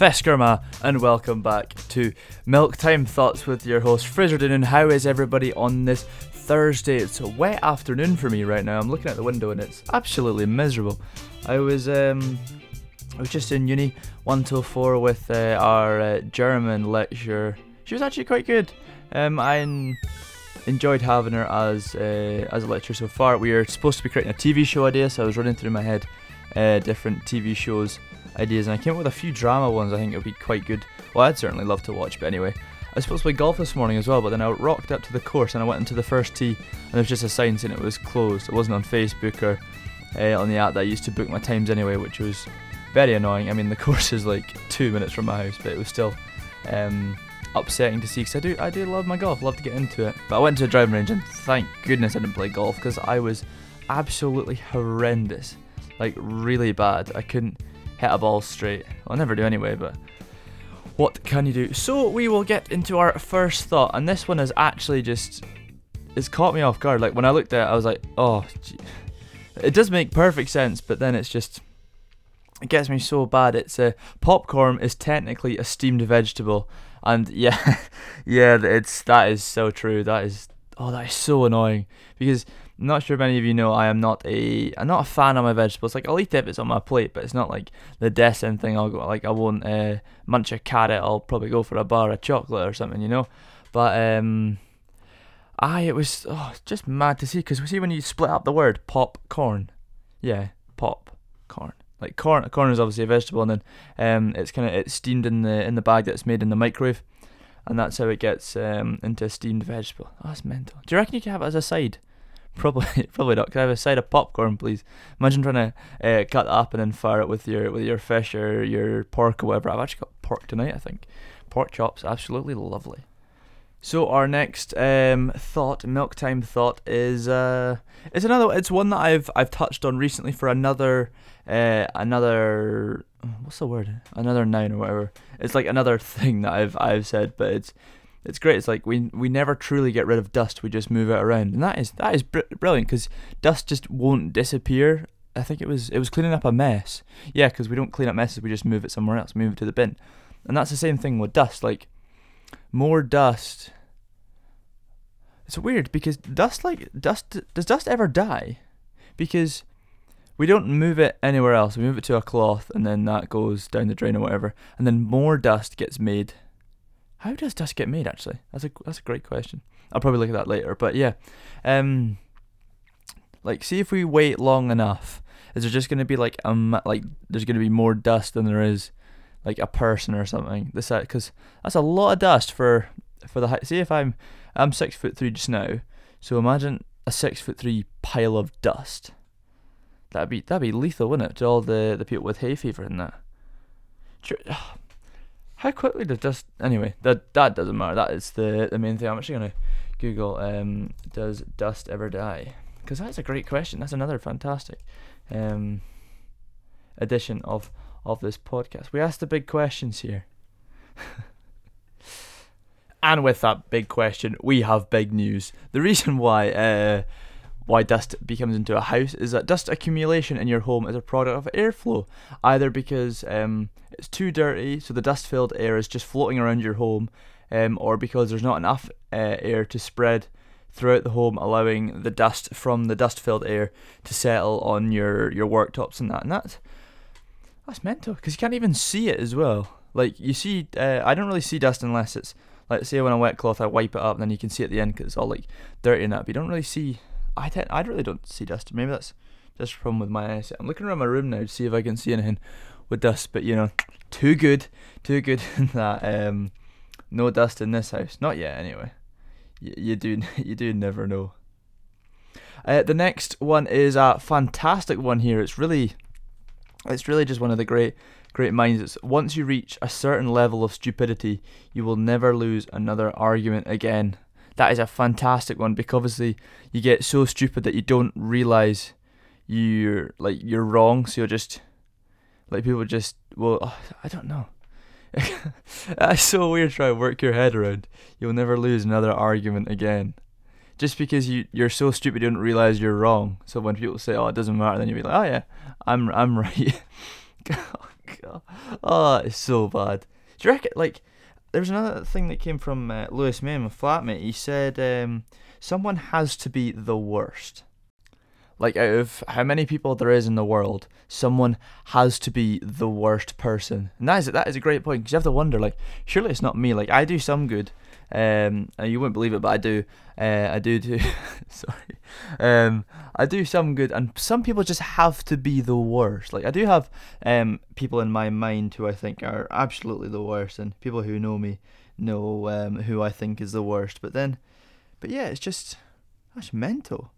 Veskerma, and welcome back to Milk Time Thoughts with your host Fraser Doonan. How is everybody on this Thursday? It's a wet afternoon for me right now. I'm looking out the window and it's absolutely miserable. I was um, I was just in uni one till four with uh, our uh, German lecturer. She was actually quite good. Um, I en- enjoyed having her as uh, as a lecturer so far. We are supposed to be creating a TV show idea, so I was running through my head uh, different TV shows ideas, and I came up with a few drama ones. I think it would be quite good. Well, I'd certainly love to watch, but anyway. I was supposed to play golf this morning as well, but then I rocked up to the course and I went into the first tee, and there was just a sign saying it was closed. It wasn't on Facebook or uh, on the app that I used to book my times anyway, which was very annoying. I mean, the course is like two minutes from my house, but it was still um, upsetting to see because I do I do love my golf, love to get into it. But I went to a driving range and thank goodness I didn't play golf because I was absolutely horrendous, like really bad. I couldn't hit a ball straight. I'll never do anyway, but what can you do? So we will get into our first thought, and this one is actually just it's caught me off guard. Like when I looked at it, I was like, oh, gee. it does make perfect sense, but then it's just it gets me so bad. It's a uh, popcorn is technically a steamed vegetable, and yeah, yeah, it's that is so true. That is oh, that is so annoying because I'm not sure if any of you know I am not a I'm not a fan of my vegetables. Like I'll eat it if it's on my plate, but it's not like the destined thing. I'll go like I won't uh, munch a carrot. I'll probably go for a bar of chocolate or something, you know. But um, I it was oh, just mad to see because we see when you split up the word popcorn, yeah, pop corn. Like corn, corn is obviously a vegetable, and then um, it's kind of it's steamed in the in the bag that's made in the microwave, and that's how it gets um into a steamed vegetable. Oh, that's mental. Do you reckon you could have it as a side? Probably, probably not. Could I have a side of popcorn, please? Imagine trying to uh, cut that up and then fire it with your with your fish or your pork or whatever. I've actually got pork tonight, I think. Pork chops, absolutely lovely. So our next um, thought, milk time thought, is uh, it's another. It's one that I've I've touched on recently for another uh, another what's the word? Another noun or whatever. It's like another thing that I've I've said, but it's it's great. It's like we we never truly get rid of dust. We just move it around, and that is that is br- brilliant because dust just won't disappear. I think it was it was cleaning up a mess. Yeah, because we don't clean up messes. We just move it somewhere else. Move it to the bin, and that's the same thing with dust. Like more dust. It's weird because dust like dust does dust ever die? Because we don't move it anywhere else. We move it to a cloth and then that goes down the drain or whatever, and then more dust gets made how does dust get made? Actually, that's a that's a great question. I'll probably look at that later. But yeah, um, like see if we wait long enough, is there just gonna be like um like there's gonna be more dust than there is like a person or something? This because that's a lot of dust for for the height. See if I'm I'm six foot three just now, so imagine a six foot three pile of dust. That'd be that'd be lethal, wouldn't it, to all the the people with hay fever and that. How quickly does dust? Anyway, that that doesn't matter. That is the the main thing. I'm actually gonna Google. Um, does dust ever die? Because that's a great question. That's another fantastic um edition of of this podcast. We ask the big questions here. and with that big question, we have big news. The reason why uh why dust becomes into a house is that dust accumulation in your home is a product of airflow, either because um, it's too dirty, so the dust filled air is just floating around your home, um, or because there's not enough uh, air to spread throughout the home, allowing the dust from the dust filled air to settle on your, your worktops and that. And that's, that's mental because you can't even see it as well. Like, you see, uh, I don't really see dust unless it's like, say, when I wet cloth, I wipe it up, and then you can see at the end because it's all like dirty and that, but you don't really see I I really don't see dust. Maybe that's just a problem with my eyes. I'm looking around my room now to see if I can see anything with dust, but you know, too good, too good that um, no dust in this house. Not yet, anyway. Y- you do, you do never know. Uh, the next one is a fantastic one here. It's really, it's really just one of the great, great minds. It's once you reach a certain level of stupidity, you will never lose another argument again that is a fantastic one because obviously you get so stupid that you don't realize you're like you're wrong. So you're just like people just well oh, I don't know. That's so weird. Try to work your head around. You'll never lose another argument again. Just because you you're so stupid, you don't realize you're wrong. So when people say, "Oh, it doesn't matter," then you'll be like, "Oh yeah, I'm I'm right." Oh, oh, it's so bad. Do you reckon, like, there was another thing that came from uh, Lewis May, my flatmate. He said um, someone has to be the worst. Like, out of how many people there is in the world, someone has to be the worst person. And that is, that is a great point because you have to wonder, like, surely it's not me. Like, I do some good. Um, you wouldn't believe it, but I do. Uh, I do do. sorry. Um, I do some good, and some people just have to be the worst. Like I do have um people in my mind who I think are absolutely the worst, and people who know me know um who I think is the worst. But then, but yeah, it's just that's mental.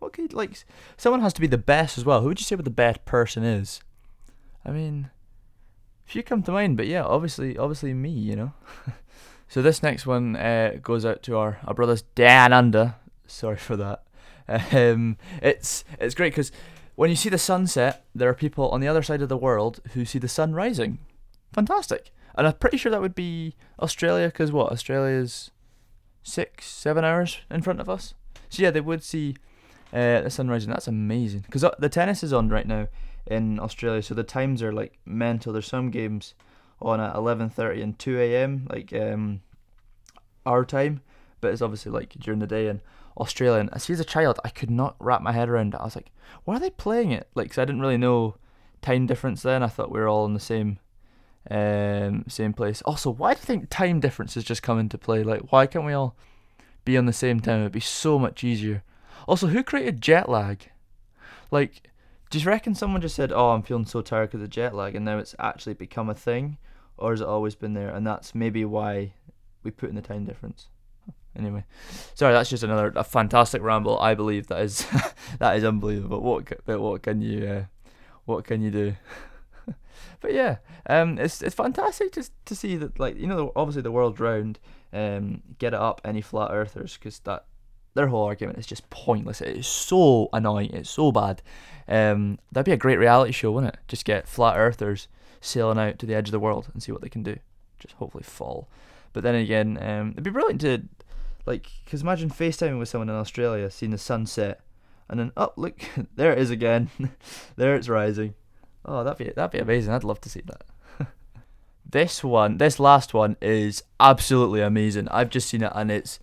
What could like someone has to be the best as well. Who would you say what the best person is? I mean, you come to mind, but yeah, obviously, obviously me, you know. so this next one uh, goes out to our our brothers Down Under. Sorry for that. Um, it's it's great because when you see the sunset, there are people on the other side of the world who see the sun rising. Fantastic. And I'm pretty sure that would be Australia because what? Australia's six, seven hours in front of us. So yeah, they would see uh, the sunrise, and that's amazing. Because uh, the tennis is on right now in Australia, so the times are like mental. There's some games on at 11:30 and 2 a.m. like um, our time, but it's obviously like during the day. In Australia. And as a child, I could not wrap my head around it. I was like, why are they playing it? Like, cause I didn't really know time difference then. I thought we were all in the same um same place. Also, why do you think time differences just come into play? Like, why can't we all be on the same time? It'd be so much easier. Also, who created jet lag? Like, do you reckon someone just said, "Oh, I'm feeling so tired because of jet lag," and now it's actually become a thing, or has it always been there? And that's maybe why we put in the time difference. Anyway, sorry, that's just another a fantastic ramble. I believe that is that is unbelievable. What but what can you uh, what can you do? but yeah, um, it's it's fantastic just to see that like you know obviously the world round, um, get it up any flat earthers because that their whole argument is just pointless. It is so annoying. It's so bad. Um, that'd be a great reality show, wouldn't it? Just get flat earthers sailing out to the edge of the world and see what they can do. Just hopefully fall. But then again, um, it'd be brilliant to, like, because imagine FaceTiming with someone in Australia, seeing the sunset, and then oh look, there it is again, there it's rising. Oh, that'd be that'd be amazing. I'd love to see that. this one, this last one is absolutely amazing. I've just seen it and it's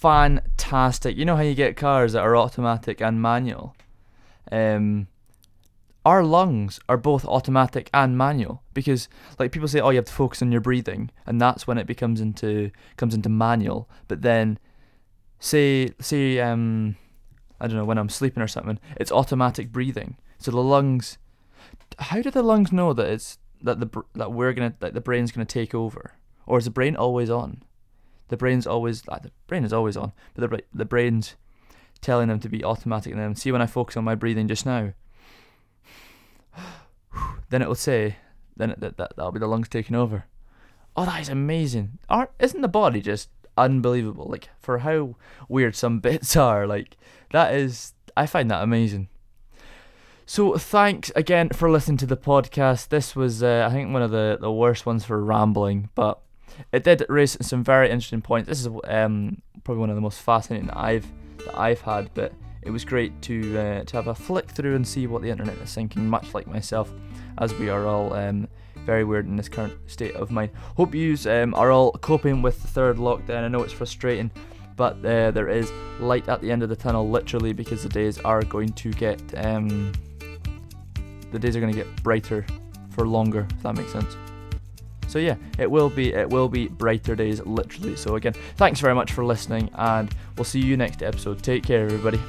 fantastic. You know how you get cars that are automatic and manual? Um, our lungs are both automatic and manual because like people say oh you have to focus on your breathing and that's when it becomes into comes into manual but then say say um I don't know when I'm sleeping or something it's automatic breathing so the lungs how do the lungs know that it's that the that we're gonna that the brain's gonna take over or is the brain always on the brain's always like the brain is always on, but the the brain's telling them to be automatic. And then see when I focus on my breathing just now, then it will say, then it, that, that that'll be the lungs taking over. Oh, that is amazing! Aren't isn't the body just unbelievable? Like for how weird some bits are, like that is. I find that amazing. So thanks again for listening to the podcast. This was, uh, I think, one of the, the worst ones for rambling, but it did raise some very interesting points. This is um, probably one of the most fascinating that I've that I've had, but it was great to uh, to have a flick through and see what the internet is thinking, much like myself, as we are all um, very weird in this current state of mind. Hope you um, are all coping with the third lockdown. I know it's frustrating, but uh, there is light at the end of the tunnel, literally, because the days are going to get um, the days are going to get brighter for longer. If that makes sense. So yeah, it will be it will be brighter days literally. So again, thanks very much for listening and we'll see you next episode. Take care everybody.